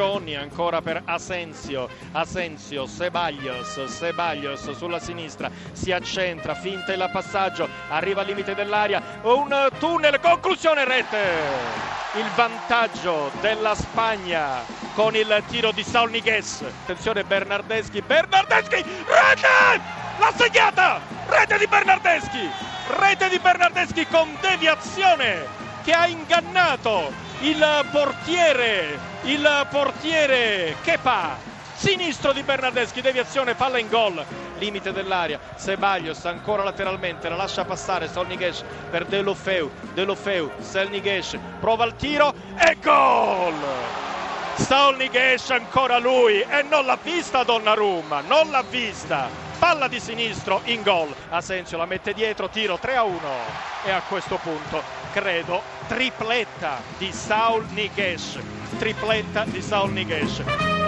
Johnny ancora per Asensio, Asensio, Sebaglios, Sebaglios sulla sinistra, si accentra, finta il passaggio, arriva al limite dell'aria, un tunnel, conclusione rete! Il vantaggio della Spagna con il tiro di Saul Niguez. Attenzione Bernardeschi, Bernardeschi, rete! L'ha segnata! Rete di Bernardeschi! Rete di Bernardeschi con deviazione che ha ingannato il portiere, il portiere Kepa, sinistro di Bernardeschi, deviazione, palla in gol, limite dell'aria, Sebaglios ancora lateralmente, la lascia passare, Solnigesh per Delofeu, Delofeu, Selnigesh, prova il tiro e gol! Solnigesh ancora lui e non l'ha vista Donnarumma, non l'ha vista! Palla di sinistro in gol, Asensio la mette dietro, tiro 3 a 1 e a questo punto credo tripletta di Saul Niguez tripletta di Saul Niguez